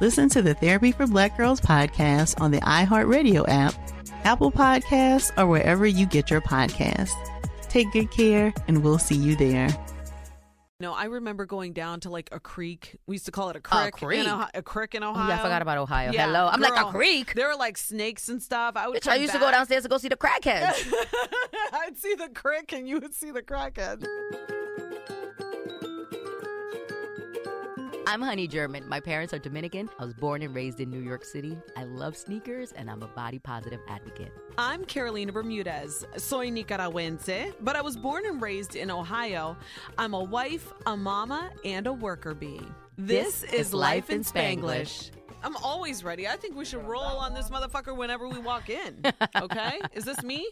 Listen to the Therapy for Black Girls podcast on the iHeartRadio app, Apple Podcasts, or wherever you get your podcasts. Take good care, and we'll see you there. No, I remember going down to like a creek. We used to call it a creek. creek? In Ohio, a creek in Oh, Ohio. yeah, I forgot about Ohio. Yeah, Hello. I'm like, a creek? There were like snakes and stuff. I would. Bitch, I come used to go downstairs to go see the crackheads. I'd see the crick and you would see the crackhead. I'm Honey German. My parents are Dominican. I was born and raised in New York City. I love sneakers and I'm a body positive advocate. I'm Carolina Bermudez. Soy Nicaragüense, but I was born and raised in Ohio. I'm a wife, a mama, and a worker bee. This, is, Life in Spanglish. I'm always ready. I think we should roll on this motherfucker whenever we walk in. Okay? is this me?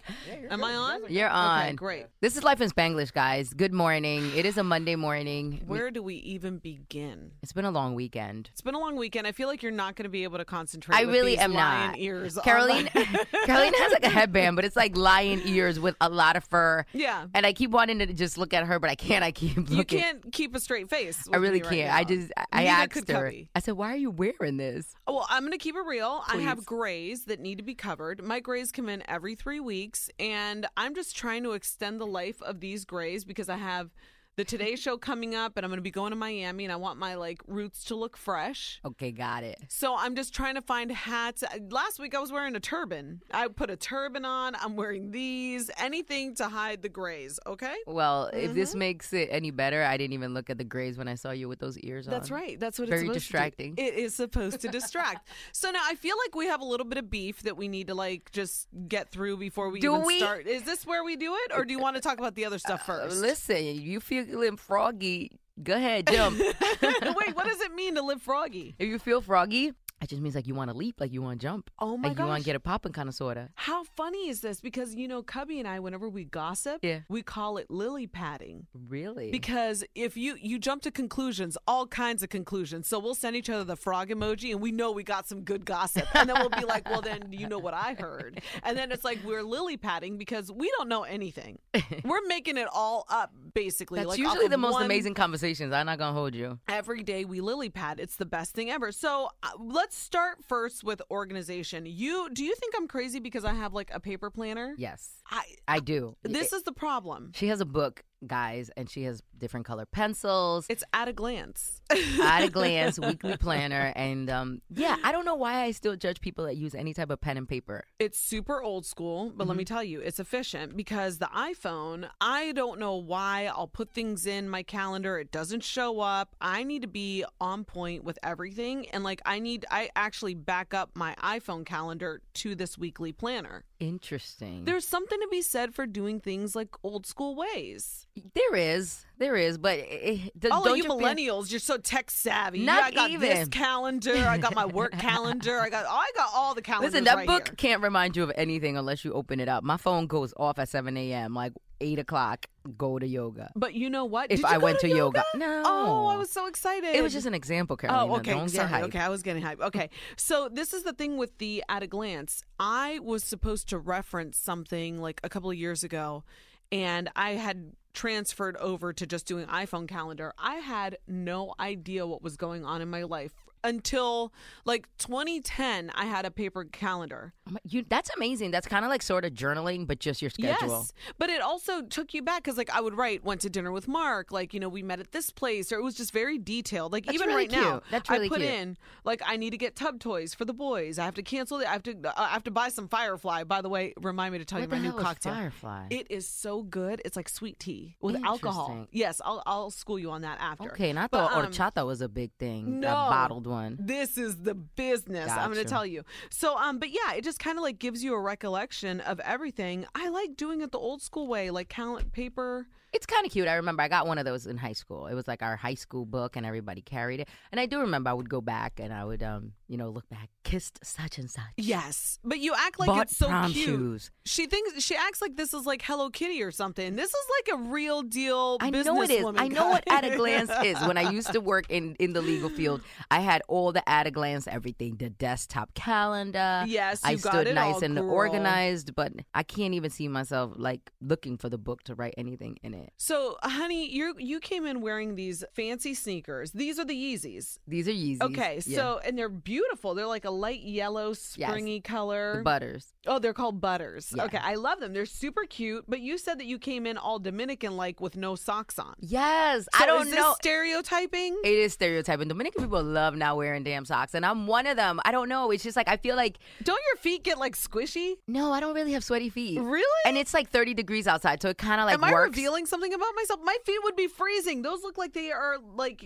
Am I on? You're on. Okay, great. This is Life in Spanglish, guys. Good morning. It is a Monday morning. Where do we even begin? It's been a long weekend. It's been a long weekend. I feel like you're not going to be able to concentrate. I with really these am lion not. Ears Caroline, my- Caroline has like a headband, but it's like lion ears with a lot of fur. Yeah. And I keep wanting to just look at her, but I can't. I keep looking. You can't keep a straight face. I really can't. I just, I Neither asked could her. Cubby. I said, "Why are you wearing this?" Well, I'm going to keep it real. I have grays that need to be covered. My grays come in every three weeks, and I'm just trying to extend the life of these grays because I have the Today Show coming up, and I'm going to be going to Miami, and I want my like roots to look fresh. Okay, got it. So I'm just trying to find hats. Last week I was wearing a turban. I put a turban on. I'm wearing these. Anything to hide the grays. Okay. Well, if Mm-hmm. this makes it any better, I didn't even look at the grays when I saw you with those ears on. That's right. That's what Very it's supposed distracting. It is supposed to distract. so now I feel like we have a little bit of beef that we need to like just get through before we Do even we? start. Is this where we do it, or do you want to talk about the other stuff Uh, first? listen, you feeling froggy? Go ahead, jump. Wait, what does it mean to live froggy? if you feel froggy, it just means like you want to leap, like you want to jump. Oh my god. like you want to get it popping, kind of, sorta. How funny is this? Because you know, Cubby and I, whenever we gossip, Yeah. we call it lily padding. Really? Because if you you jump to conclusions, all kinds of conclusions. So we'll send each other the frog emoji, and we know we got some good gossip, and then we'll be like, "Well, then you know what I heard," and then it's like we're lily padding because we don't know anything. We're making it all up, basically. That's like usually the most amazing conversations. I'm not gonna hold you. Every day we lily pad. It's the best thing ever. So uh, let's start first with organization. You do you think I'm crazy because I have like a paper planner? Yes, I I do. this is the problem. She has a book, guys, and she has different color pencils. It's at a glance. at a glance weekly planner and um yeah i don't know why i still judge people that use any type of pen and paper It's super old school, but Mm-hmm. let me tell you, it's efficient because the iPhone, I don't know why I'll put things in my calendar. It doesn't show up. I need to be on point with everything. And like, I need, I actually back up my iPhone calendar to this weekly planner. Interesting There's something to be said for doing things like old school ways. there is there is but eh, eh, it, it- All don't of you feel- millennials, you're so tech savvy. Not yeah, I got this even. calendar. I got my work calendar. I got, I got all the calendars. listen that right book here. can't remind you of anything unless you open it up my phone goes off at 7 a.m like eight o'clock, go to yoga. But you know what? If Did you I went to yoga. No. No. Oh, I was so excited. It was just an example, Carolina. Oh, okay. Don't Sorry. get hyped. Okay, I was getting hype. Okay, so this is the thing with the at a glance. I was supposed to reference something like a couple of years ago, and I had transferred over to just doing iPhone calendar. I had no idea what was going on in my life until like 2010. I had a paper calendar. Oh You, that's amazing. That's kind of like sort of journaling, but just your schedule. Yes, but it also took you back because, like, I would write, went to dinner with Mark, like, you know, we met at this place, or it was just very detailed. Like, That's even really right now, cute. That's I put cute. in, like, I need to get tub toys for the boys. I have to cancel it. I have to, uh, I have to buy some Firefly. By the way, remind me to tell What you my the new cocktail. Firefly? It is so good. It's like sweet tea with alcohol. Yes, I'll, I'll school you on that after. Okay, and I But, um, horchata was a big thing. no, That bottled one. This is the business. I'm going to tell you. So, um, but yeah, it just kind of like gives you a recollection of everything. I like doing it the old school way, like count paper. It's kind of cute. I remember I got one of those in high school. It was like our high school book, and everybody carried it. And I do remember I would go back and I would, um, you know, look back, kissed such and such. Yes, but you act like Bought it's so prom cute. shoes. She thinks she acts like this is like Hello Kitty or something. This is like a real deal. I know it is. I know what at a glance is. When I used to work in in the legal field, I had all the at a glance everything, the desktop calendar. Yes, I stood nice all, and girl. organized, but I can't even see myself like looking for the book to write anything in it. So, honey, you you came in wearing these fancy sneakers. These are the Yeezys. These are Yeezys. Okay, Yeah. so and they're beautiful. They're like a light yellow, springy color. the butters. Oh, they're called butters. Yeah. Okay, I love them. They're super cute. But you said that you came in all Dominican like with no socks on. Yes, So I don't is this know. stereotyping. It is stereotyping. Dominican people love not wearing damn socks, and I'm one of them. I don't know. It's just like I feel like Don't your feet get like squishy? no, I don't really have sweaty feet. Really? And it's like 30 degrees outside, so it kind of like Am I works. revealing something about myself? My feet would be freezing. Those look like they are like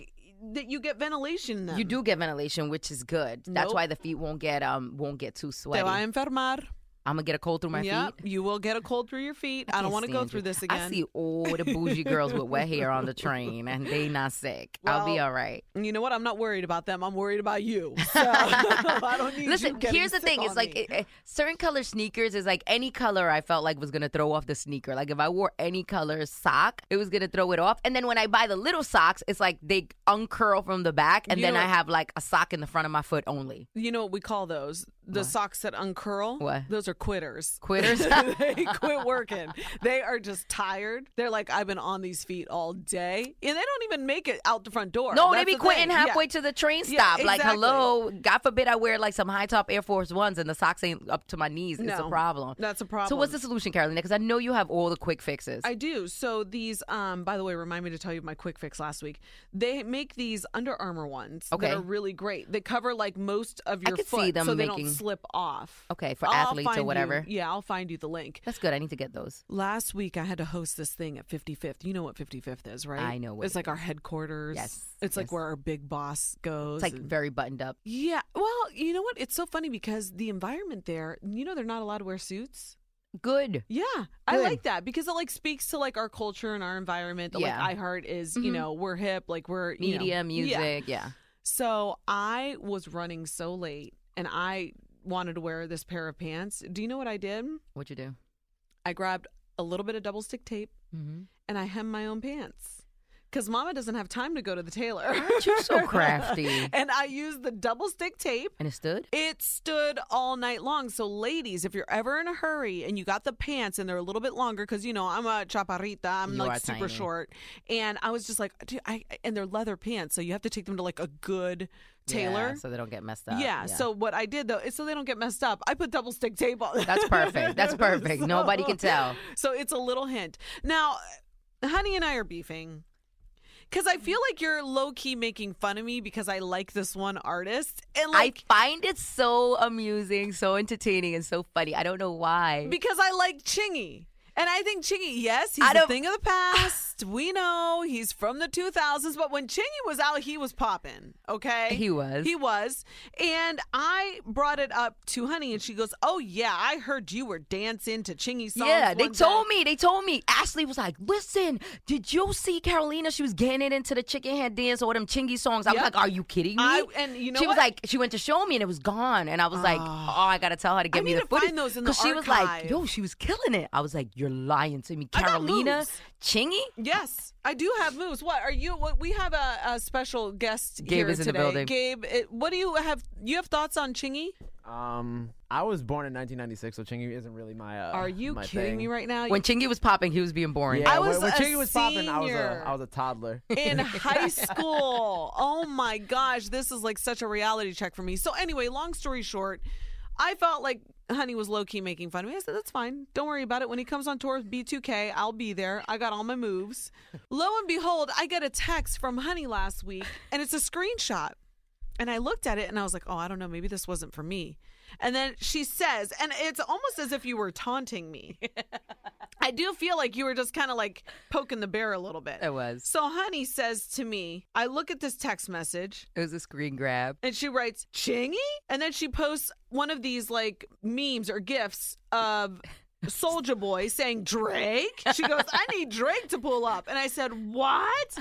that you get ventilation in them. You do get ventilation, which is good. That's Nope. why the feet won't get um won't get too Te sweaty. va a enfermar. I'm gonna get a cold through my Yep, feet. you will get a cold through your feet. I, don't want to go through you. this again. I see all the bougie girls with wet hair on the train, and they not sick. I'll be Well, all right. You know what? I'm not worried about them. I'm worried about you. So I don't need Listen, here's the thing: it's like it, it- certain color sneakers is like any color I felt like was gonna throw off the sneaker. Like if I wore any color sock, it was gonna throw it off. And then when I buy the little socks, it's like they uncurl from the back, and You then I have like a sock in the front of my foot only. You know what we call those? The socks that uncurl. What? Those are quitters. Quitters? they quit working. They are just tired. They're like, I've been on these feet all day, and they don't even make it out the front door. No, That's they be the quitting thing. halfway Yeah. to the train Yeah, stop. Like, exactly. hello, God forbid I wear like some high top Air Force Ones and the socks ain't up to my knees. No, It's a problem. that's a problem. So what's the solution, Carolina? Because I know you have all the quick fixes. I do. So these, um, by the way, remind me to tell you my quick fix last week. They make these Under Armour ones Okay. that are really great. They cover like most of I your could see foot, them so they making- don't slip off. Okay, for I'll athletes or find you- whatever. yeah, I'll find you the link. That's good. I need to get those. Last week I had to host this thing at 55th. You know what 55th is, right? I know what It's it like our headquarters. Yes, It's like where our big boss goes. It's like and- very buttoned up. yeah. Well, you know what? It's so funny because the environment there, you know, they're not allowed to wear suits. Good. Yeah, I like that because it like speaks to like our culture and our environment. That, Yeah. Like iHeart is, you Mhm. know, we're hip, like we're you know- Media, Yeah. music, yeah. So I was running so late, and I wanted to wear this pair of pants. Do you know what I did? What'd you do? I grabbed a little bit of double stick tape Mm-hmm. and I hemmed my own pants. Because mama doesn't have time to go to the tailor. Aren't you so crafty? and I used the double stick tape. And it stood? It stood all night long. So, ladies, if you're ever in a hurry and you got the pants and they're a little bit longer, because you know I'm a chaparrita, I'm You like super tiny. short, and I was just like, I and they're leather pants, so you have to take them to like a good tailor. Yeah, so they don't get messed up. Yeah, So what I did though is so they don't get messed up. I put double stick tape on. That's perfect. That's perfect. Nobody can tell. So it's a little hint. Now, Honey and I are beefing because I feel like you're low key making fun of me because I like this one artist and like I find it so amusing, so entertaining, and so funny. I don't know why. because I like Chingy. And I think Chingy, yes, he's a thing of the past. We know he's from the 2000s, but when Chingy was out, he was popping. Okay, He was. He was. And I brought it up to Honey, and she goes, "Oh yeah, I heard you were dancing to Chingy songs." Yeah, they one told day." me. They told me. Ashley was like, "Listen, did you see Carolina? She was getting it into the chicken head dance or them chingy songs." I was like, "Are you kidding me?" I- and you know she was what? like, she went to show me and it was gone, and I was like, ah. "Oh, I gotta tell her to get I me need the to footage." find those in the she was like, archive. "Yo, she was killing it." I was like, "You're lying to me, I got Carolina. Chingy." Yes, I do have moves. What are you? What we have a, a special guest Gabe here is in the today. building. Gabe, it, what do you have? You have thoughts on Chingy? Um, I was born in 1996, so Chingy isn't really my. Uh, Are you my kidding thing. me right now? When Chingy was popping, he was being boring. Yeah, I when- was when, a Chingy was popping. I was senior. a I was a toddler. in high school. Oh my gosh, this is like such a reality check for me. So anyway, long story short, I felt like Honey was low key making fun of me. I said that's fine. Don't worry about it. When he comes on tour with B2K, I'll be there. I got all my moves. Lo and behold, I get a text from Honey last week, and it's a screenshot. And I looked at it and I was like, oh, I don't know, maybe this wasn't for me. And then she says, and it's almost as if you were taunting me. I do feel like you were just kind of like poking the bear a little bit. It was. So Honey says to me, I look at this text message It was a screen grab. and she writes, Chingy? And then she posts one of these like memes or gifs of Soulja Boy saying Drake. She goes, I need Drake to pull up. And I said, What?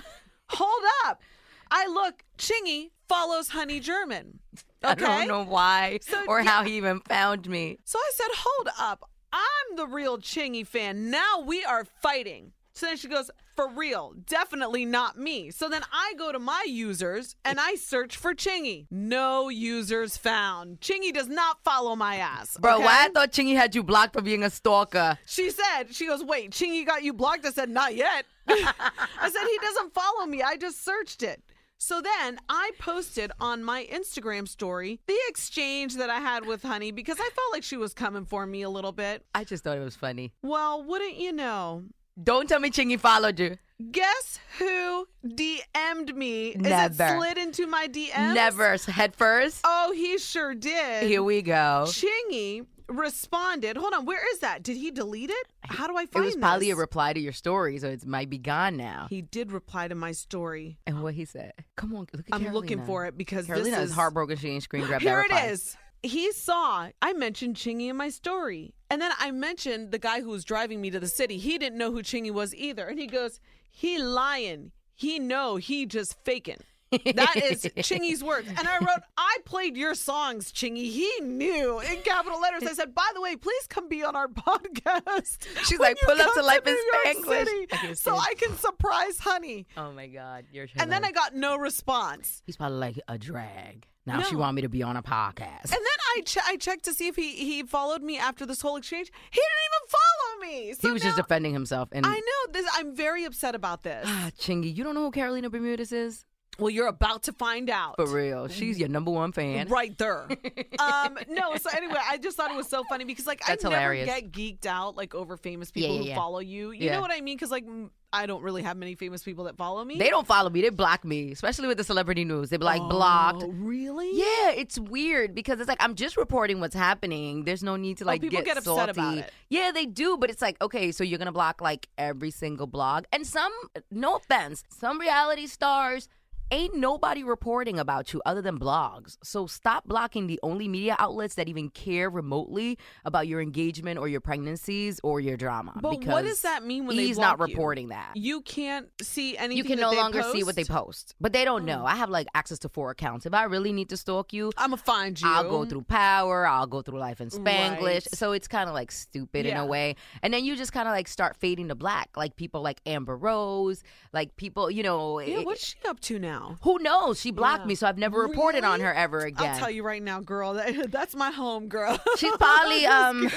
Hold up. I look, Chingy follows Honey German. Okay. I don't know why So, or yeah. how he even found me. So I said, Hold up. I'm the real Chingy fan. Now we are fighting. So then she goes, For real, definitely not me. So then I go to my users and I search for Chingy. No users found. Chingy does not follow my ass. Bro, okay? why I thought Chingy had you blocked for being a stalker. She said, She goes, Wait, Chingy got you blocked? I said, Not yet. I said, He doesn't follow me. I just searched it. So then I posted on my Instagram story the exchange that I had with Honey because I felt like she was coming for me a little bit. I just thought it was funny. Well, wouldn't you know? Don't tell me Chingy followed you. Guess who DM'd me? Is it Never. slid into my DMs? Never. Head first. Oh, he sure did. Here we go. Chingy responded. Hold on, where is that? Did he delete it? How do I find It find was probably a reply to your story, so it might be gone now. He did reply to my story. And what he said. Come on, look at I'm looking for it because Carolina this is is heartbroken. She ain't screen grabbed Here that it is. He saw I mentioned Chingy in my story. And then I mentioned the guy who was driving me to the city. He didn't know who Chingy was either. And he goes, He lying. He know he just faking. That is Chingy's words. And I wrote, I played your songs, Chingy. He knew in capital letters. I said, by the way, please come be on our podcast. She's like, pull up to Life in Spanglish. City, so. I can surprise Honey. Oh my God, you're. And then I got no response. He's probably like a drag. Now she No. want me to be on a podcast. And then I che- I checked to see if he he followed me after this whole exchange. He didn't even follow me. So he was just defending himself. And I know this. I'm very upset about this. ah, Chingy, you don't know who Carolina Bermudez is? Well, you're about to find out. For real, she's your number one fan. Right there. um, no, so anyway, I just thought it was so funny because like That's I never hilarious. get geeked out like over famous people yeah, who yeah. follow you. You Yeah. know what I mean? Because like I don't really have many famous people that follow me. They don't follow me. They block me, especially with the celebrity news. They be like Oh, blocked. Really? Yeah, it's weird because it's like I'm just reporting what's happening. There's no need to like Oh, people get upset salty. about it. Yeah, they do, but it's like okay, so you're gonna block like every single blog, and some, no offense, some reality stars. Ain't nobody reporting about you other than blogs. So stop blocking the only media outlets that even care remotely about your engagement or your pregnancies or your drama. But what does that mean when they he's not block you? reporting that? You can't see anything. you can no longer see what they post? Oh. But they don't know. Oh. I have like access to four accounts. If I really need to stalk you, I'm gonna find you. I'll go through Power. I'll go through Life in Spanglish. Right. So it's kind of like stupid in a way. And then you just kind of like start fading to black. Like people like Amber Rose, like people, you know. Yeah, it- what's she up to now? Who knows? She blocked Yeah. me, so I've never reported on her ever again. I'll tell you right now, girl. That, that's my home, girl. She's probably um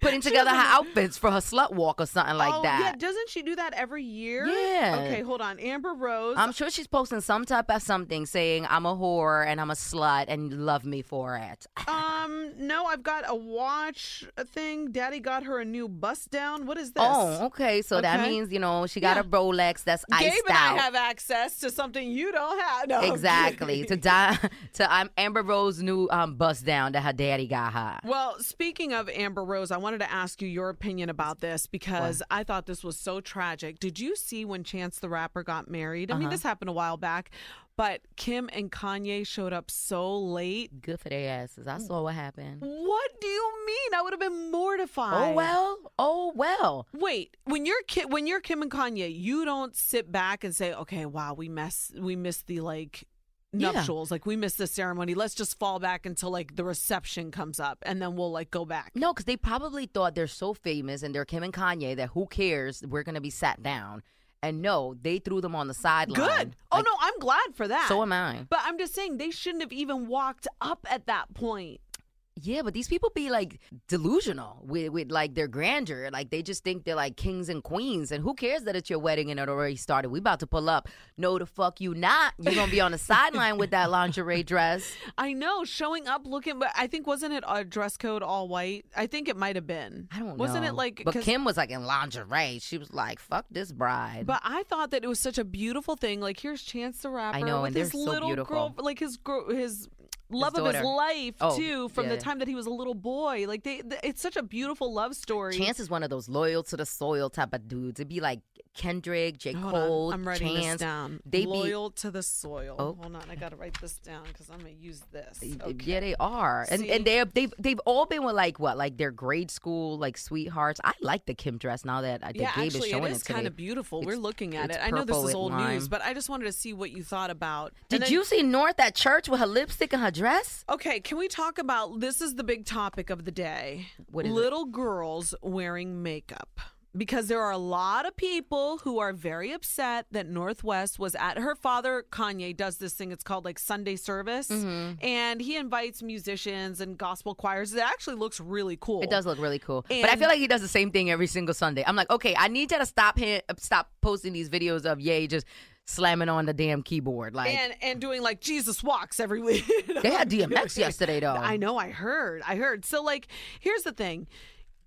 putting together her outfits for her slut walk or something like oh, that. Yeah, doesn't she do that every year? Yeah. Okay, hold on. Amber Rose. I'm sure she's posting some type of something saying I'm a whore and I'm a slut and you love me for it. um, no, I've got a watch thing. Daddy got her a new bust down. What is this? Oh, okay. So that means you know she got Yeah. a Rolex that's Gabe iced and out. I have access to something you don't. Don't have no. Exactly. To die to um, Amber Rose new um, bust down that her daddy got her. Well, speaking of Amber Rose, I wanted to ask you your opinion about this because I thought this was so tragic. Did you see when Chance the Rapper got married? I mean, Uh-huh. this happened a while back, but Kim and Kanye showed up so late. Good for their asses. I mm. saw what happened. What do you mean? I would have been mortified. Oh well. Oh well. Wait, when you're Ki- when you're Kim and Kanye, you don't sit back and say, "Okay, wow, we mess we missed the like Yeah. nuptials, like we missed the ceremony. Let's just fall back until like the reception comes up, and then we'll like go back." No, because they probably thought they're so famous and they're Kim and Kanye that who cares? We're gonna be sat down. And no, they threw them on the sideline. Good. Oh Like, no, I'm glad for that. So am I. But I'm just saying they shouldn't have even walked up at that point. Yeah, but these people be like delusional with, with like their grandeur. Like they just think they're like kings and queens. And who cares that it's your wedding and it already started? We about to pull up. No, the fuck you not. You're gonna be on the sideline with that lingerie dress. I know, showing up looking, but I think wasn't it a dress code all white? I think it might have been. I don't know. Wasn't know. it like? But Kim was like in lingerie. She was like, "Fuck this bride." But I thought that it was such a beautiful thing. Like here's Chance the Rapper I know, with and his so little beautiful. girl, like his girl, his love of his life Oh, too, from yeah, the time that he was a little boy. Like they, th- it's such a beautiful love story. Chance is one of those loyal to the soil type of dudes. It'd be like Kendrick, J. Hold Cole, on. I'm writing Chance. this down. They be Loyal to the soil. Oh. Hold on, I gotta write this down because I'm gonna use this. Yeah, Okay. they are, and See? and they they've they've all been with like what like their grade school like sweethearts. I like the Kim dress now that uh, the yeah, Gabe actually, is showing it is kind of beautiful. We're looking at it's it. I know this is old lime. news, but I just wanted to see what you thought about. Did then- you see North at church with her lipstick and her dress? Okay, can we talk about this? Is the big topic of the day? What is it? Little girls wearing makeup. Because there are a lot of people who are very upset that North West was at her father, Kanye, does this thing. It's called like Sunday service. Mm-hmm. And he invites musicians and gospel choirs. It actually looks really cool. It does look really cool, but I feel like he does the same thing every single Sunday. I'm like, okay, I need you to stop him, stop posting these videos of yay just slamming on the damn keyboard. Like and and doing like Jesus walks every week. they had DMX yesterday though. I know, I heard. I heard. So like here's the thing.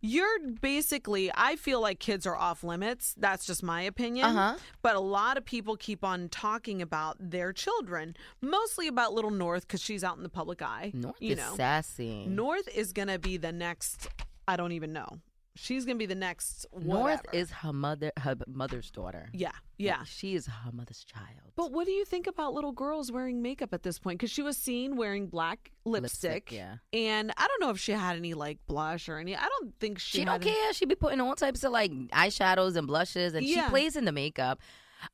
You're basically I feel like kids are off limits. That's just my opinion. Uh-huh. But a lot of people keep on talking about their children, mostly about little North cuz she's out in the public eye. North you is know. sassy. North is going to be the next I don't even know. She's going to be the next North is her mother, her mother's daughter. Yeah. Yeah. she is her mother's child. But what do you think about little girls wearing makeup at this point? Because she was seen wearing black lipstick. Lipstick, yeah. And I don't know if she had any like blush or any. I don't think she. She don't had any- care. She be putting all types of like eyeshadows and blushes, and Yeah. she plays in the makeup.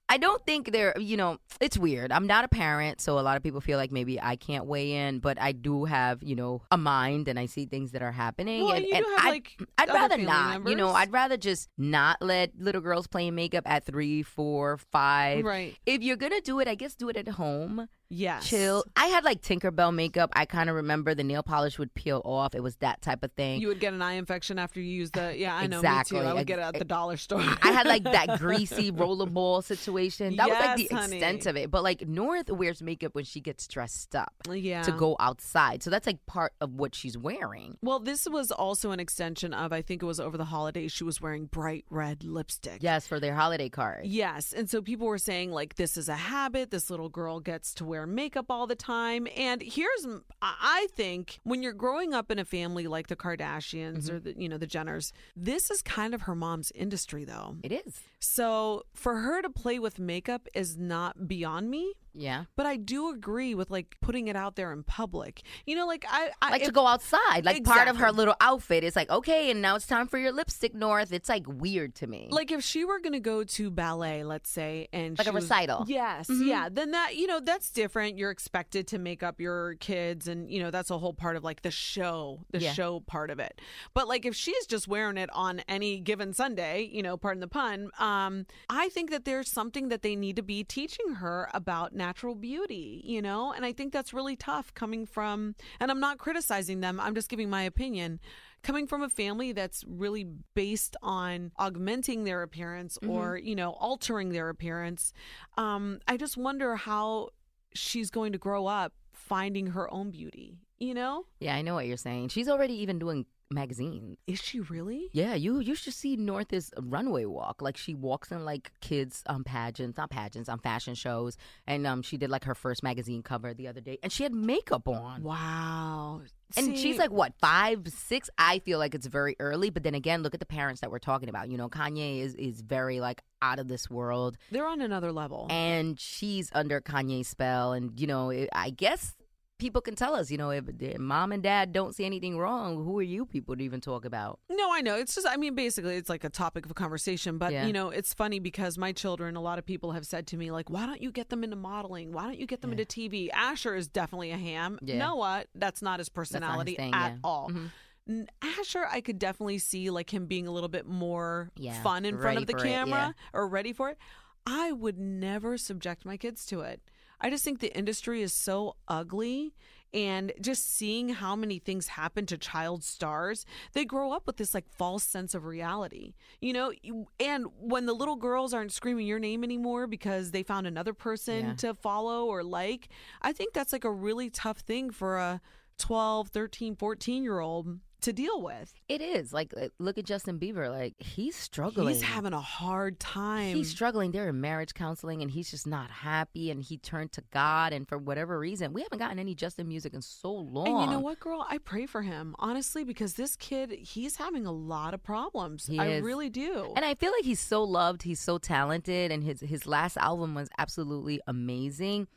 I don't think they're, you know, it's weird. I'm not a parent, so a lot of people feel like maybe I can't weigh in, but I do have, you know, a mind and I see things that are happening. Well, and, you and do have, I'd, like, I'd rather not, you know. I'd rather just not let little girls play makeup at three, four, five. Right. If you're going to do it, I guess do it at home. Yes. Chill. I had like Tinkerbell makeup. I kind of remember the nail polish would peel off. It was that type of thing. You would get an eye infection after you use the. Yeah, I know. Exactly. I would Ex- get it at the dollar store. I had like that greasy rollerball situation. That was like the honey. extent of it. But like North wears makeup when she gets dressed up yeah. to go outside. So that's like part of what she's wearing. Well, this was also an extension of. I think it was over the holidays. She was wearing bright red lipstick. Yes, for their holiday card. Yes. And so people were saying, like, this is a habit. This little girl gets to wear makeup all the time. And here's, I think, when you're growing up in a family like the Kardashians mm-hmm. or the, you know, the Jenners, this is kind of her mom's industry, though. It is. So for her to play with makeup is not beyond me. Yeah. But I do agree with like putting it out there in public. You know, like I, I Like to go outside. Like part of her little outfit is like, okay, and now it's time for your lipstick, North. It's like weird to me. Like if she were going to go to ballet, let's say, and Like she a was- recital. yes, Mhm. yeah, then that you know that's different. You're expected to make up your kids, and you know that's a whole part of like the show, the Yeah. show part of it. But like if she's just wearing it on any given Sunday, you know, pardon the pun, um, I think that there's something that they need to be teaching her about natural beauty, you know, and I think that's really tough coming from. And I'm not criticizing them. I'm just giving my opinion coming from a family that's really based on augmenting their appearance Mm-hmm. or you know altering their appearance um i just wonder how she's going to grow up finding her own beauty you know yeah, I know what you're saying. She's already even doing magazine. Is she really? Yeah, you you should see North's runway walk. Like she walks in like kids um pageants, not pageants, on fashion shows, and um she did like her first magazine cover the other day, and she had makeup on. Wow. And See- she's like what five, six? I feel like it's very early, but then again, look at the parents that we're talking about. You know, Kanye is is very like out of this world, They're on another level. and she's under Kanye's spell. And you know, it, I guess people can tell us, you know, if mom and dad don't see anything wrong, who are you people to even talk about? No, I know. It's just, I mean, basically, it's like a topic of a conversation. But, Yeah. you know, it's funny because my children, a lot of people have said to me, like, why don't you get them into modeling? Why don't you get them into TV? Asher is definitely a ham. Yeah. Noah, that's not his not his personality thing, at yeah. all. Mhm. Asher, I could definitely see like him being a little bit more Yeah, fun in front of the for it, camera or ready for it. I would never subject my kids to it. I just think the industry is so ugly and just seeing how many things happen to child stars, they grow up with this like false sense of reality. You know, and when the little girls aren't screaming your name anymore because they found another person Yeah. to follow or like, I think that's like a really tough thing for a 12, 13, 14 year old to deal with. It is like uh, look at Justin Bieber, like he's struggling. He's having a hard time. He's struggling. They're in marriage counseling, and he's just not happy. And he turned to God, and for whatever reason, we haven't gotten any Justin music in so long. And you know what, girl? I pray for him, honestly, because this kid, he's having a lot of problems. He I is. really do. And I feel like he's so loved. He's so talented, and his his last album was absolutely amazing.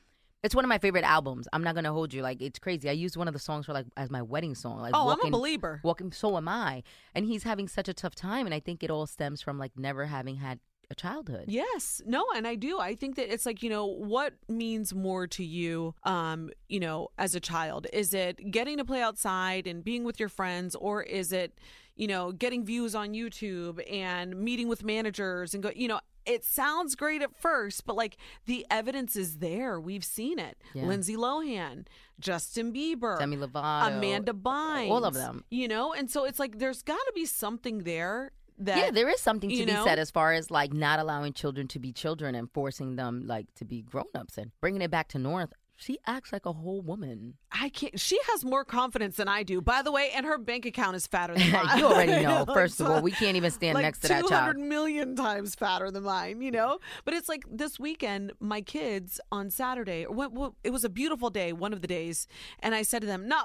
It's one of my favorite albums. I'm not gonna hold you. Like it's crazy. I used one of the songs for like as my wedding song. Like Oh, I'm a believer. Walking, so am I. And he's having such a tough time, and I think it all stems from like never having had a childhood. Yes. No, and I do. I think that it's like, you know, what means more to you um, you know, as a child? Is it getting to play outside and being with your friends or is it, you know, getting views on YouTube and meeting with managers and go, you know, it sounds great at first, but like the evidence is there. We've seen it. Yeah. Lindsay Lohan, Justin Bieber, Demi Lovato, Amanda Bynes, all of them. You know, and so it's like there's got to be something there that yeah, there is something to be know? said as far as like not allowing children to be children and forcing them like to be grown-ups and bringing it back to North. She acts like a whole woman. I can't. She has more confidence than I do, by the way, and her bank account is fatter than mine. you already know. First of all, we can't even stand like next to that 200 child. million times fatter than mine, you know? But it's like this weekend, my kids on Saturday, it was a beautiful day, one of the days, and I said to them, no.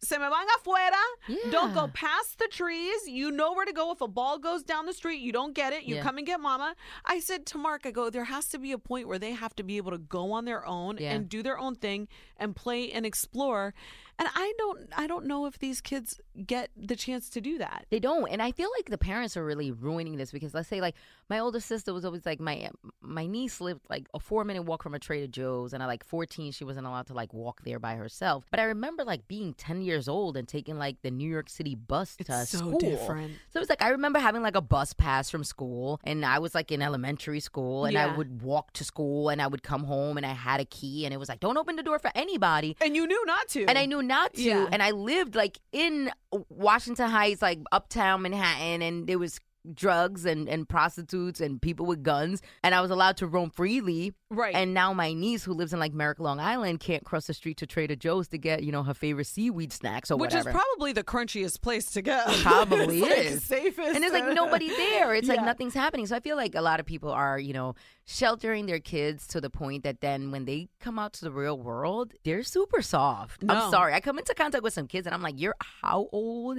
Se me van afuera. Don't go past the trees. You know where to go. If a ball goes down the street, you don't get it. You Yeah. come and get mama. I said to Mark, I go, there has to be a point where they have to be able to go on their own Yeah. and do their own thing and play and explore. And I don't I don't know if these kids get the chance to do that. They don't, and I feel like the parents are really ruining this because let's say like my older sister was always like my uh, my niece lived like a four minute walk from a Trader Joe's, and at like fourteen she wasn't allowed to like walk there by herself. But I remember like being ten years old and taking like the New York City bus to It's so school. different. So it was like I remember having like a bus pass from school, and I was like in elementary school, and I would walk to school, and I would come home, and I had a key, and it was like don't open the door for anybody. And you knew not to. And I knew not to. Yeah. And I lived like in Washington Heights, like uptown Manhattan, and there was drugs and, and prostitutes and people with guns. And I was allowed to roam freely. Right. And now my niece, who lives in like Merrick, Long Island, can't cross the street to Trader Joe's to get, you know, her favorite seaweed snacks or Which whatever. is probably the crunchiest place to go. Probably It's, like, safest. and there's like nobody there. It's like nothing's happening. So I feel like a lot of people are, you know, sheltering their kids to the point that then when they come out to the real world, they're super soft. No. I'm sorry. I come into contact with some kids and I'm like, you're how old?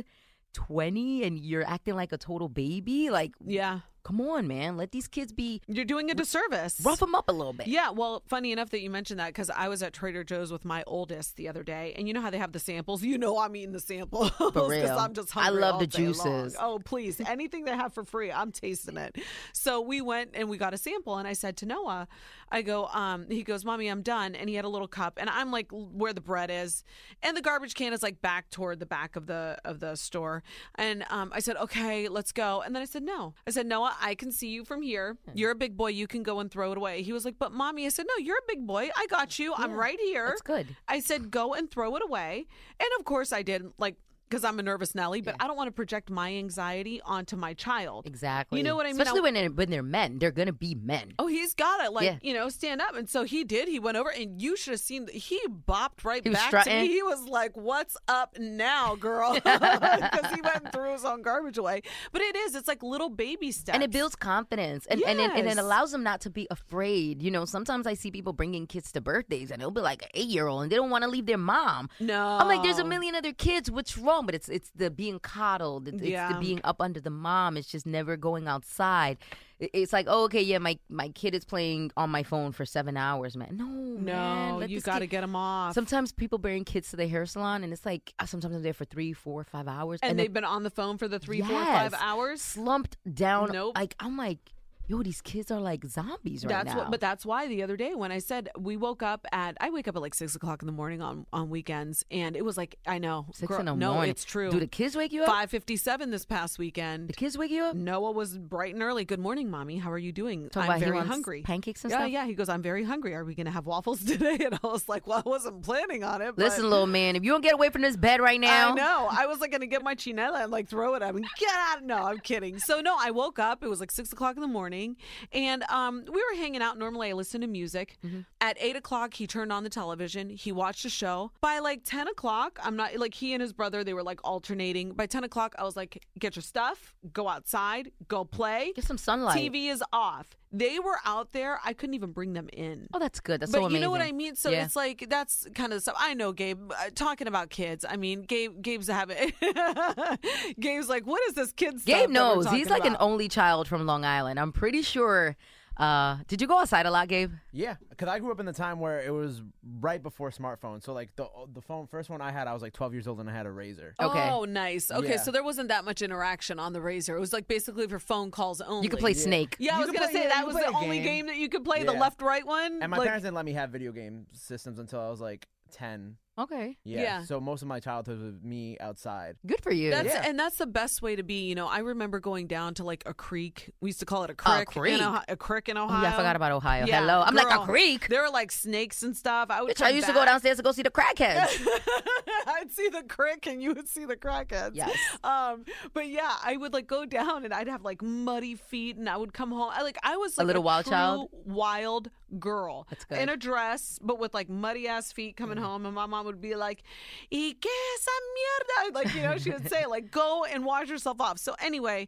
20 and you're acting like a total baby? Like, Yeah. Come on, man. Let these kids be, You're doing a disservice. rough them up a little bit. Yeah, well, funny enough that you mentioned that because I was at Trader Joe's with my oldest the other day, and you know how they have the samples. You know I'm eating the samples because real. I'm just hungry. I love the day long. juices. Oh, please, anything they have for free, I'm tasting it. So we went and we got a sample, and I said to Noah, I go, um, he goes, "Mommy, I'm done," and he had a little cup, and I'm like, where the bread is, and the garbage can is like back toward the back of the of the store, and um, I said, okay, let's go, and then I said, no, I said, Noah, I can see you from here. Hmm. You're a big boy, you can go and throw it away. He was like, but mommy, I said, no, you're a big boy, I got you, I'm right here. That's good. I said, go and throw it away, and of course I didn't. Like because I'm a nervous Nelly, but I don't want to project my anxiety onto my child. Exactly. You know what I mean? Especially when they're, when they're men, they're gonna be men. Oh, he's got to like Yeah. you know stand up, and so he did. He went over, and you should have seen. He bopped right He back to me. He was like, "What's up now, girl?" Because he went and threw his own garbage away. But it is. It's like little baby steps, And it builds confidence, and and, it, and it allows them not to be afraid. You know, sometimes I see people bringing kids to birthdays, and it'll be like an eight year old, and they don't want to leave their mom. No, I'm like, there's a million other kids. What's wrong? But it's it's the being coddled. It's, it's the being up under the mom. It's just never going outside. It's like, oh, okay, yeah, my my kid is playing on my phone for seven hours, man. No, No, let you got to get them off. Sometimes people bring kids to the hair salon, and it's like uh, sometimes I'm there for three, four, five hours, and then they've been on the phone for the three, four, five Yes. hours. slumped down. Nope. Like I'm like, yo, these kids are like zombies right that's now. what, but that's why the other day when I said we woke up at, I wake up at like six o'clock in the morning on on weekends, and it was like I know Six girl, in the no, morning. it's true. Do the kids wake you up? Five fifty seven this past weekend. The kids wake you up? Noah was bright and early. Good morning, mommy. How are you doing? Talking I'm very hungry. pancakes and yeah, stuff? Yeah, He goes, I'm very hungry. Are we going to have waffles today? And I was like, Well, I wasn't planning on it. but- Listen, little man, if you don't get away from this bed right now, I know. I was like going to get my chinela and like throw it at him. Get out! No, I'm kidding. So no, I woke up. It was like six o'clock in the morning, and um, we were hanging out. Normally, I listen to music. Mm-hmm. At eight o'clock, he turned on the television. He watched a show. By like ten o'clock, I'm not like he and his brother. They were like alternating. By ten o'clock, I was like, "Get your stuff. Go outside. Go play. Get some sunlight." TV is off." They were out there. I couldn't even bring them in. Oh, that's good. That's but so amazing. you know what I mean. So Yeah. it's like that's kind of stuff. I know, Gabe. Uh, talking about kids. I mean, Gabe. Gabe's having. Gabe's like, what is this kid? Gabe knows. He's like an only child from Long Island. I'm pretty sure. Uh, did you go outside a lot, Gabe? Yeah, because I grew up in the time where it was right before smartphones. So like the the phone first one I had, I was like 12 years old and I had a Razr. Okay. Oh, nice. Okay, Yeah. so there wasn't that much interaction on the Razr. It was like basically for phone calls only. You could play Snake. Yeah, I You was could gonna play- say yeah, that you was could the play a only game. game that you could play. The Yeah. left right one. And my Like- parents didn't let me have video game systems until I was like 10. Okay. Yeah. Yeah. So most of my childhood was me outside. Good for you. That's Yeah. and that's the best way to be. You know, I remember going down to like a creek. We used to call it a creek. creek? In Ohio, a creek in Oh, Ohio. yeah, I forgot about Ohio. Yeah, Hello. I'm like girl. a creek. There were like snakes and stuff. I would. Bitch, I come used to go back. downstairs to go see the crackheads. I'd see the crick and you would see the crackheads. Yes. Um, but yeah, I would like go down and I'd have like muddy feet and I would come home. I like I was like a little wild true child? wild girl. That's good. Mm. In a dress, but with like muddy ass feet coming home, and my mom would be like, "Y que esa mierda?" Like you know, she would say like, "Go and wash yourself off." So anyway.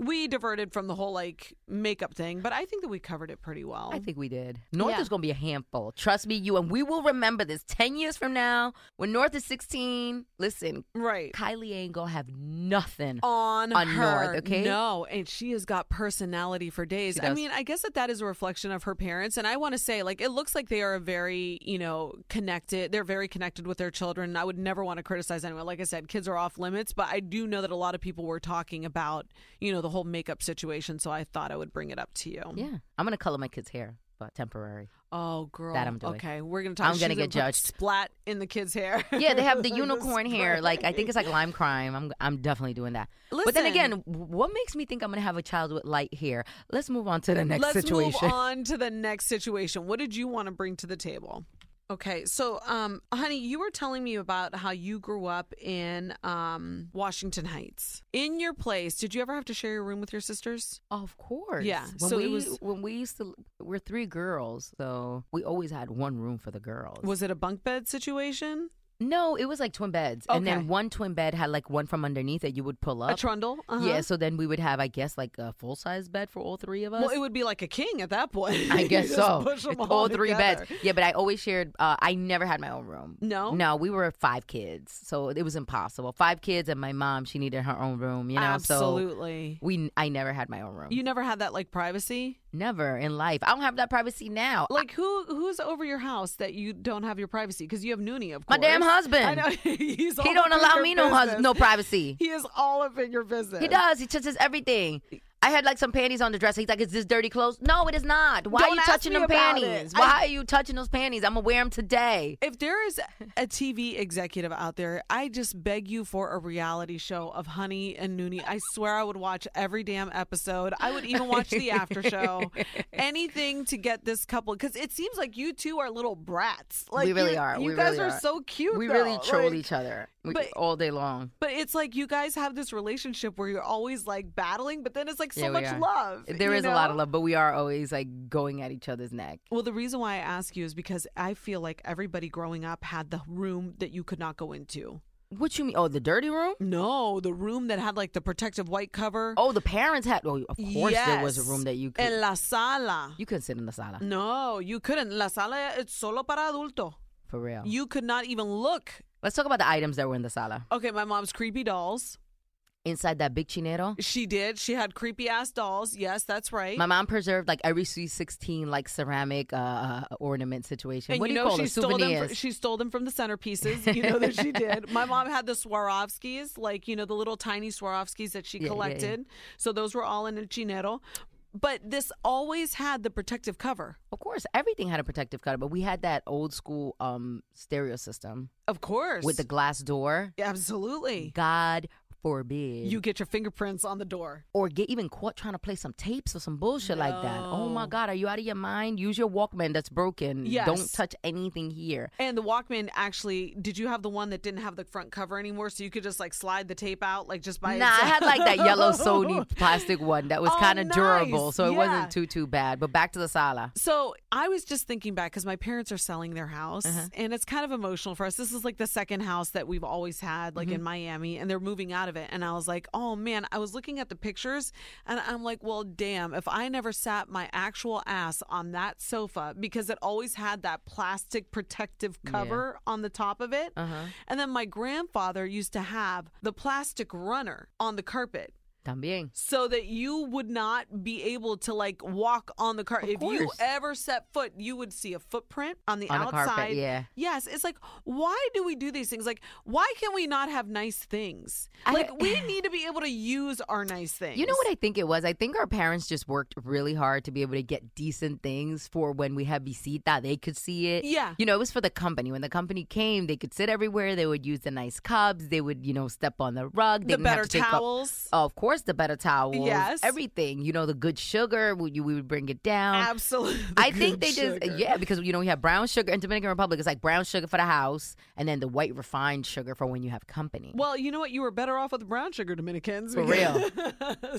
We diverted from the whole like makeup thing, but I think that we covered it pretty well. I think we did. North Yeah. is going to be a handful. Trust me, you. And we will remember this 10 years from now when North is 16. Listen, right. Kylie ain't going to have nothing. on, on her. North, okay? No, and she has got personality for days. She I does. mean, I guess that that is a reflection of her parents. And I want to say, like, it looks like they are a very, you know, connected. They're very connected with their children. I would never want to criticize anyone. Like I said, kids are off limits, but I do know that a lot of people were talking about, you know, the whole makeup situation. So I thought I would bring it up to you. Yeah. I'm to color my kids' hair, but temporary. Oh, girl. That I'm doing. Okay, we're gonna talk. I'm gonna she's get put judged. Splat in the kid's hair. Yeah, they have the unicorn hair. Like I think it's like lime crime. I'm I'm definitely doing that. But then again, what makes me think I'm gonna have a child with light hair? Let's move on to the next Let's situation. move on to the next situation. What did you want to bring to the table? Okay, so um, honey, you were telling me about how you grew up in um, Washington Heights. In your place, did you ever have to share your room with your sisters? Of course. Yeah, When so we it was- when we used to we're three girls, so we always had one room for the girls. Was it a bunk bed situation? No, it was like twin beds, and Okay. then one twin bed had like one from underneath that you would pull up. A trundle? Uh-huh. Yeah, so then we would have, I guess, like a full size bed for all three of us. Well, it would be like a king at that point. I You guess just so. push 'em It's all three beds. Yeah, but I always shared. Uh, I never had my own room. No? no, we were five kids, so it was impossible. Five kids and my mom. She needed her own room. You know, Absolutely. So we, I never had my own room. You never had that like privacy? Never in life. I don't have that privacy now. Like who who's over your house that you don't have your privacy? Because you have Noonie, of course. My damn husband. I know he's. he don't allow me no hus- no privacy. He is all up in your business. He does. He touches everything. I had like some panties on the dresser. He's like, "Is this dirty clothes?" No, it is not. Why Don't are you touching them about it. panties? I- Why are you touching those panties? I'm gonna wear them today. If there is a TV executive out there, I just beg you for a reality show of Honey and Noonie. I swear I would watch every damn episode. I would even watch the after show. Anything to get this couple because it seems like you two are little brats. Like we really you- are. You we guys really are, are so cute. We though. really troll Like, each other. We- But- all day long. But it's like you guys have this relationship where you're always like battling, but then it's like so Yeah, much are. love. There is is a lot of love, but we are always like going at each other's neck. Well, the reason why I ask you is because I feel like everybody growing up had the room that you could not go into. What you mean? Oh, the dirty room? No, the room that had like the protective white cover. Oh, the parents had. Oh, of course there was a room that you could. En la sala. you couldn't sit in the sala No, you couldn't. La sala it's solo para adulto. For real. You could not even look. Let's talk about the items that were in the sala. Okay, my mom's creepy dolls. Inside that big chinero, She did. She had creepy ass dolls. Yes, that's right. my mom preserved like every sweet sixteen like ceramic uh, uh, ornament situation. And what you do you know call she it? stole them. Souvenirs. she stole them from the centerpieces. You know that she did. My mom had the Swarovskis, like you know the little tiny Swarovskis that she Yeah, yeah, yeah. collected. So those were all in a chinero. But this always had the protective cover. of course, everything had a protective cover, but we had that old school um stereo system Of course. with the glass door. Absolutely. God forbid You get your fingerprints on the door. or get even caught trying to play some tapes or some bullshit like that. Oh my God, are you out of your mind? Use your Walkman that's broken. Yes. Don't touch anything here. And the Walkman actually, did you have the one that didn't have the front cover anymore? So you could just like slide the tape out, like just by Nah, I had like that yellow? Sony plastic one that was Oh, kind of durable, nice. so it Yeah. wasn't too too bad. But back to the sala. So I was just thinking back because my parents are selling their house Uh-huh. and it's kind of emotional for us. This is like the second house that we've always had, like Mm-hmm. in Miami, and they're moving out of it. And I was like, oh man, I was looking at the pictures and I'm like, well, damn, if I never sat my actual ass on that sofa because it always had that plastic protective cover on the top of it. Uh-huh. And then my grandfather used to have the plastic runner on the carpet También. so that you would not be able to like walk on the car. Of if you ever set foot, you would see a footprint on the On the outside. carpet, yeah. Yes, it's like why do we do these things? Like why can we not have nice things? I- Like we need to be able to use our nice things. You know what I think it was? I think our parents just worked really hard to be able to get decent things for when we had visita, they could see it. Yeah. You know, it was for the company. When the company came, they could sit everywhere. They would use the nice cups. They would, you know, step on the rug. They the better to take up- towels. Oh, of course, the better towels. Yes. Everything. You know, the good sugar, we, we would bring it down. Absolutely. I think they just yeah because you know we have brown sugar in Dominican Republic. It's like brown sugar for the house, and then the white refined sugar for when you have company. Well, you know what? You were better off with brown sugar Dominicans. For real.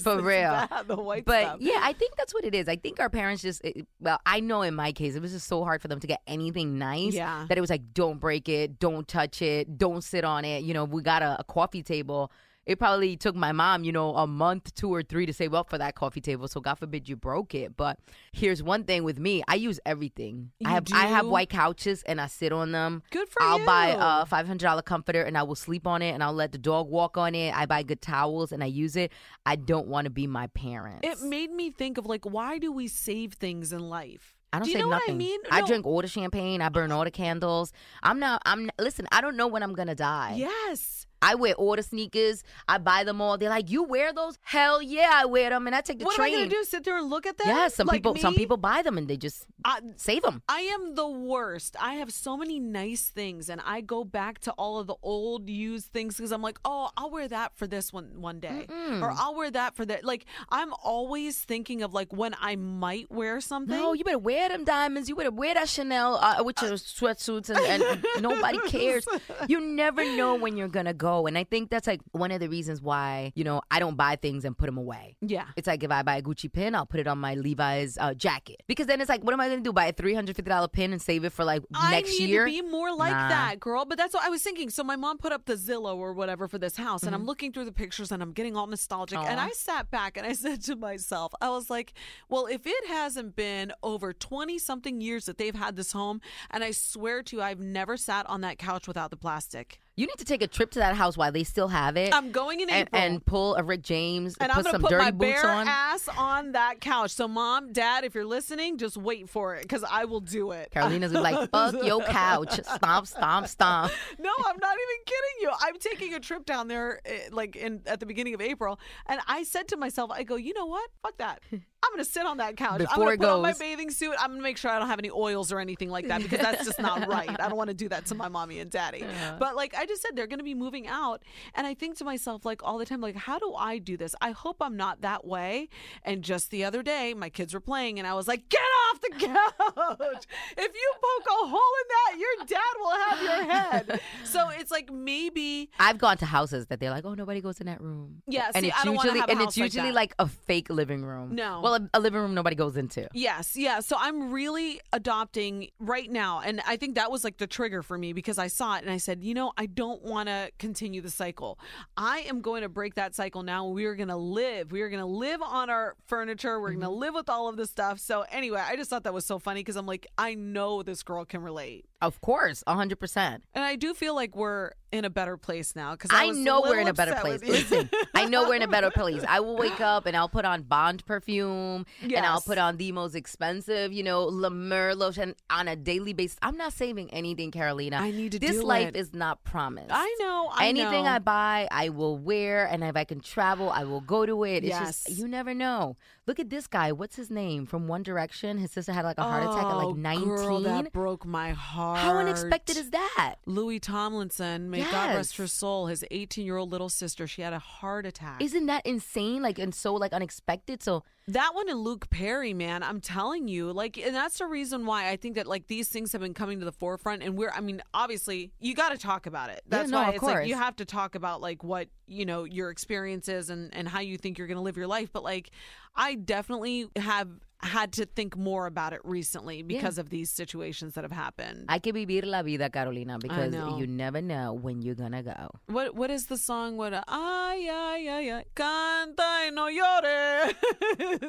For real. bad, the white but stuff. yeah, I think that's what it is. I think our parents just it, well, I know in my case it was just so hard for them to get anything nice Yeah. that it was like don't break it, don't touch it, don't sit on it. You know, we got a, a coffee table. It probably took my mom, you know, a month, two or three to save up for that coffee table. So God forbid you broke it. But here's one thing with me: I use everything. You I have I have white couches and I sit on them. Good for I'll buy a five hundred dollar comforter and I will sleep on it and I'll let the dog walk on it. I buy good towels and I use it. I don't want to be my parents. It made me think of like why do we save things in life? I don't do you know nothing. what I mean? I drink all the champagne. I burn all the candles. I'm not. I'm. Listen. I don't know when I'm gonna die. Yes. I wear all the sneakers. I buy them all. They're like, you wear those? Hell yeah, I wear them, and I take the what train. am I gonna do? Sit there and look at them? Yeah, some Like people. Some people buy them and they just I, save them. I am the worst. I have so many nice things, and I go back to all of the old used things because I'm like, oh, I'll wear that for this one one day, or I'll wear that for that. Like I'm always thinking of like when I might wear something. No, you better wear them diamonds. You better wear that Chanel uh, with your sweatsuits, and, and nobody cares. You never know when you're gonna go, and I think that's like one of the reasons why you know I don't buy things and put them away. yeah. It's like if I buy a Gucci pin, I'll put it on my Levi's uh, jacket because then it's like, what am I gonna do? Buy a three hundred fifty dollar pin and save it for like next I need year? to be more like Nah. that, girl. But that's what I was thinking. So my mom put up the Zillow or whatever for this house, Mm-hmm. and I'm looking through the pictures and I'm getting all nostalgic. And I sat back and I said to myself, I was like, well, if it hasn't been over 20 something years that they've had this home, and I swear to you, I've never sat on that couch without the plastic. You need to take a trip to that house while they still have it. I'm going in and, April. and pull a Rick James and put I'm gonna some put dirty my boots bare on. ass on that couch. So, mom, dad, if you're listening, just wait for it because I will do it. Carolina's gonna be like, fuck your couch. Stomp, stomp, stomp. No, I'm not even kidding you. I'm taking a trip down there, eh, like in at the beginning of April, and I said to myself, I go, you know what? Fuck that. I'm gonna sit on that couch. I'm gonna it put on my bathing suit. I'm gonna make sure I don't have any oils or anything like that because that's just not right. I don't want to do that to my mommy and daddy. But like I just said, they're gonna be moving out, and I think to myself like all the time, like how do I do this? I hope I'm not that way. And just the other day, my kids were playing, and I was like, "Get off the couch! if you poke a hole in that, your dad will have your head." So it's like maybe I've gone to houses that they're like, oh, nobody goes in that room. Yeah, and see, it's I don't usually and it's usually that. like a fake living room. No. well, a, a living room nobody goes into. Yes, yeah. So I'm really adopting right now. And I think that was like the trigger for me because I saw it and I said, you know, I don't want to continue the cycle. I am going to break that cycle now. We are going to live. We are going to live on our furniture. We're going to mm-hmm. live with all of this stuff. So anyway, I just thought that was so funny because I'm like, I know this girl can relate. Of course, hundred percent. And I do feel like we're in a better place now because I was know we're in a better place. Listen, I know we're in a better place. I will wake up and I'll put on Bond perfume and I'll put on the most expensive, you know, La Mer lotion on a daily basis. I'm not saving anything, Carolina. I need to This life it. is not promised. I know. I Anything know. I buy, I will wear, and if I can travel, I will go to it. It's just Yes. you never know. Look at this guy. What's his name? From One Direction. His sister had like a heart attack at Oh, like 19. Girl, that broke my heart. How unexpected is that? Louis Tomlinson, may God rest her soul, his 18 year old little sister, she had a heart attack. Isn't that insane? Like and so like unexpected. So that one and Luke Perry, man, I'm telling you, like, and that's the reason why I think that like these things have been coming to the forefront. And we're, I mean, obviously, you got to talk about it. Yeah, That's no, why of it's like course. you have to talk about like what you know your experiences and and how you think you're going to live your life. But like, I definitely have had to think more about it recently because of these situations that have happened. Hay que vivir la vida, Carolina, because you never know when you're gonna go. What what is the song? What ay ay ay ay canta y no llore.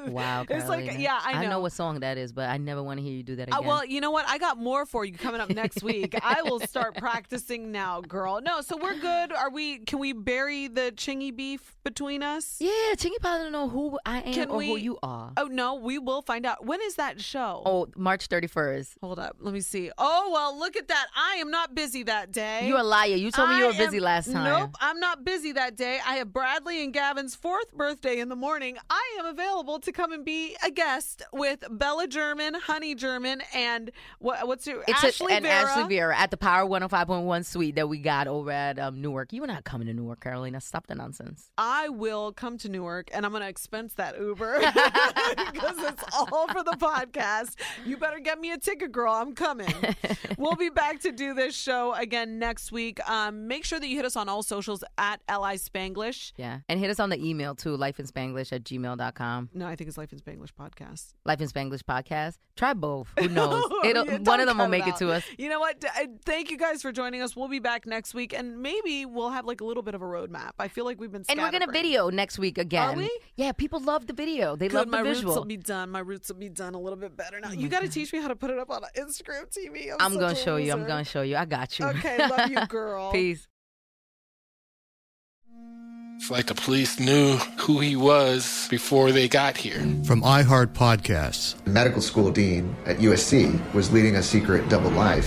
Wow, it's like yeah, I know. I know what song that is, but I never want to hear you do that again. Uh, well, you know what? I got more for you coming up next week. I will start practicing now, girl. No, so we're good. Are we? Can we bury the chingy beef between us? yeah, Chingy probably don't know who I am Can or we? who you are. Oh no, we will find out. When is that show? Oh, March 31st. Hold up, let me see. Oh well, look at that. I am not busy that day. You're a liar. You told me you were busy am- last time. Nope, I'm not busy that day. I have Bradley and Gavin's fourth birthday in the morning. I am available to come and be a guest with Bella German, Honey German, and what, what's your It's Ashley a, and Vera. Ashley Vera at the Power 105.1 suite that we got over at um, Newark. You are not coming to Newark, Carolina. Stop the nonsense. I will come to Newark and I'm going to expense that Uber because it's all for the podcast. You better get me a ticket, girl. I'm coming. we'll be back to do this show again next week. Um, make sure that you hit us on all socials at Li Spanglish. Yeah. And hit us on the email too, lifeinspanglish at gmail.com. No, I think it's Life in Spanglish podcast. Life in Spanglish podcast. Try both. Who knows? It'll, Yeah, one of them will make it out. to us. You know what? Uh, Thank you guys for joining us. We'll be back next week, and maybe we'll have like a little bit of a roadmap. I feel like we've been And we're gonna video next week again. Are we? Yeah, people love the video. They Good, love the my visual. roots will be done. My roots will be done a little bit better now. You mm-hmm. got to teach me how to put it up on Instagram TV. I'm, I'm gonna a show you. I'm gonna show you. I got you. Okay, love you, girl. Peace. It's like the police knew who he was before they got here. From iHeart Podcasts. The medical school dean at USC was leading a secret double life.